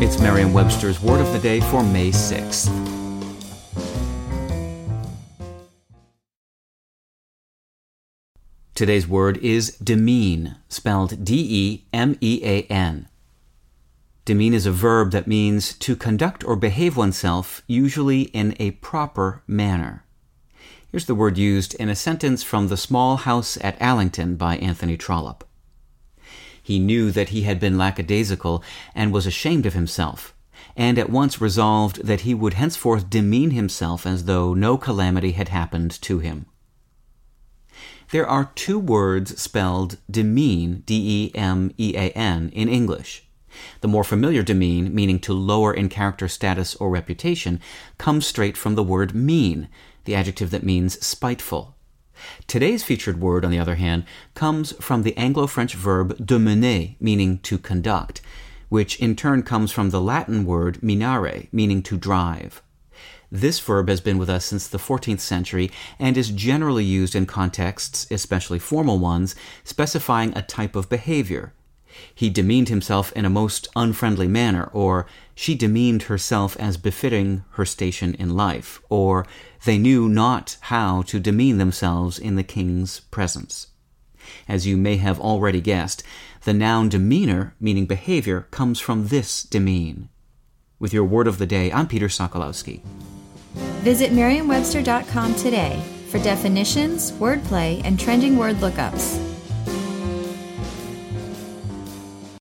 It's Merriam-Webster's Word of the Day for May 6th. Today's word is demean, spelled D-E-M-E-A-N. Demean is a verb that means to conduct or behave oneself, usually in a proper manner. Here's the word used in a sentence from The Small House at Allington by Anthony Trollope. He knew that he had been lackadaisical and was ashamed of himself, and at once resolved that he would henceforth demean himself as though no calamity had happened to him. There are two words spelled demean, D-E-M-E-A-N, in English. The more familiar demean, meaning to lower in character status or reputation, comes straight from the word mean, the adjective that means spiteful. Today's featured word, on the other hand, comes from the Anglo-French verb demener, meaning to conduct, which in turn comes from the Latin word minare, meaning to drive. This verb has been with us since the 14th century and is generally used in contexts, especially formal ones, specifying a type of behavior, he demeaned himself in a most unfriendly manner, or she demeaned herself as befitting her station in life, or they knew not how to demean themselves in the king's presence. As you may have already guessed, the noun demeanor, meaning behavior, comes from this demean. With your word of the day, I'm Peter Sokolowski. Visit Merriam-Webster.com today for definitions, wordplay, and trending word lookups.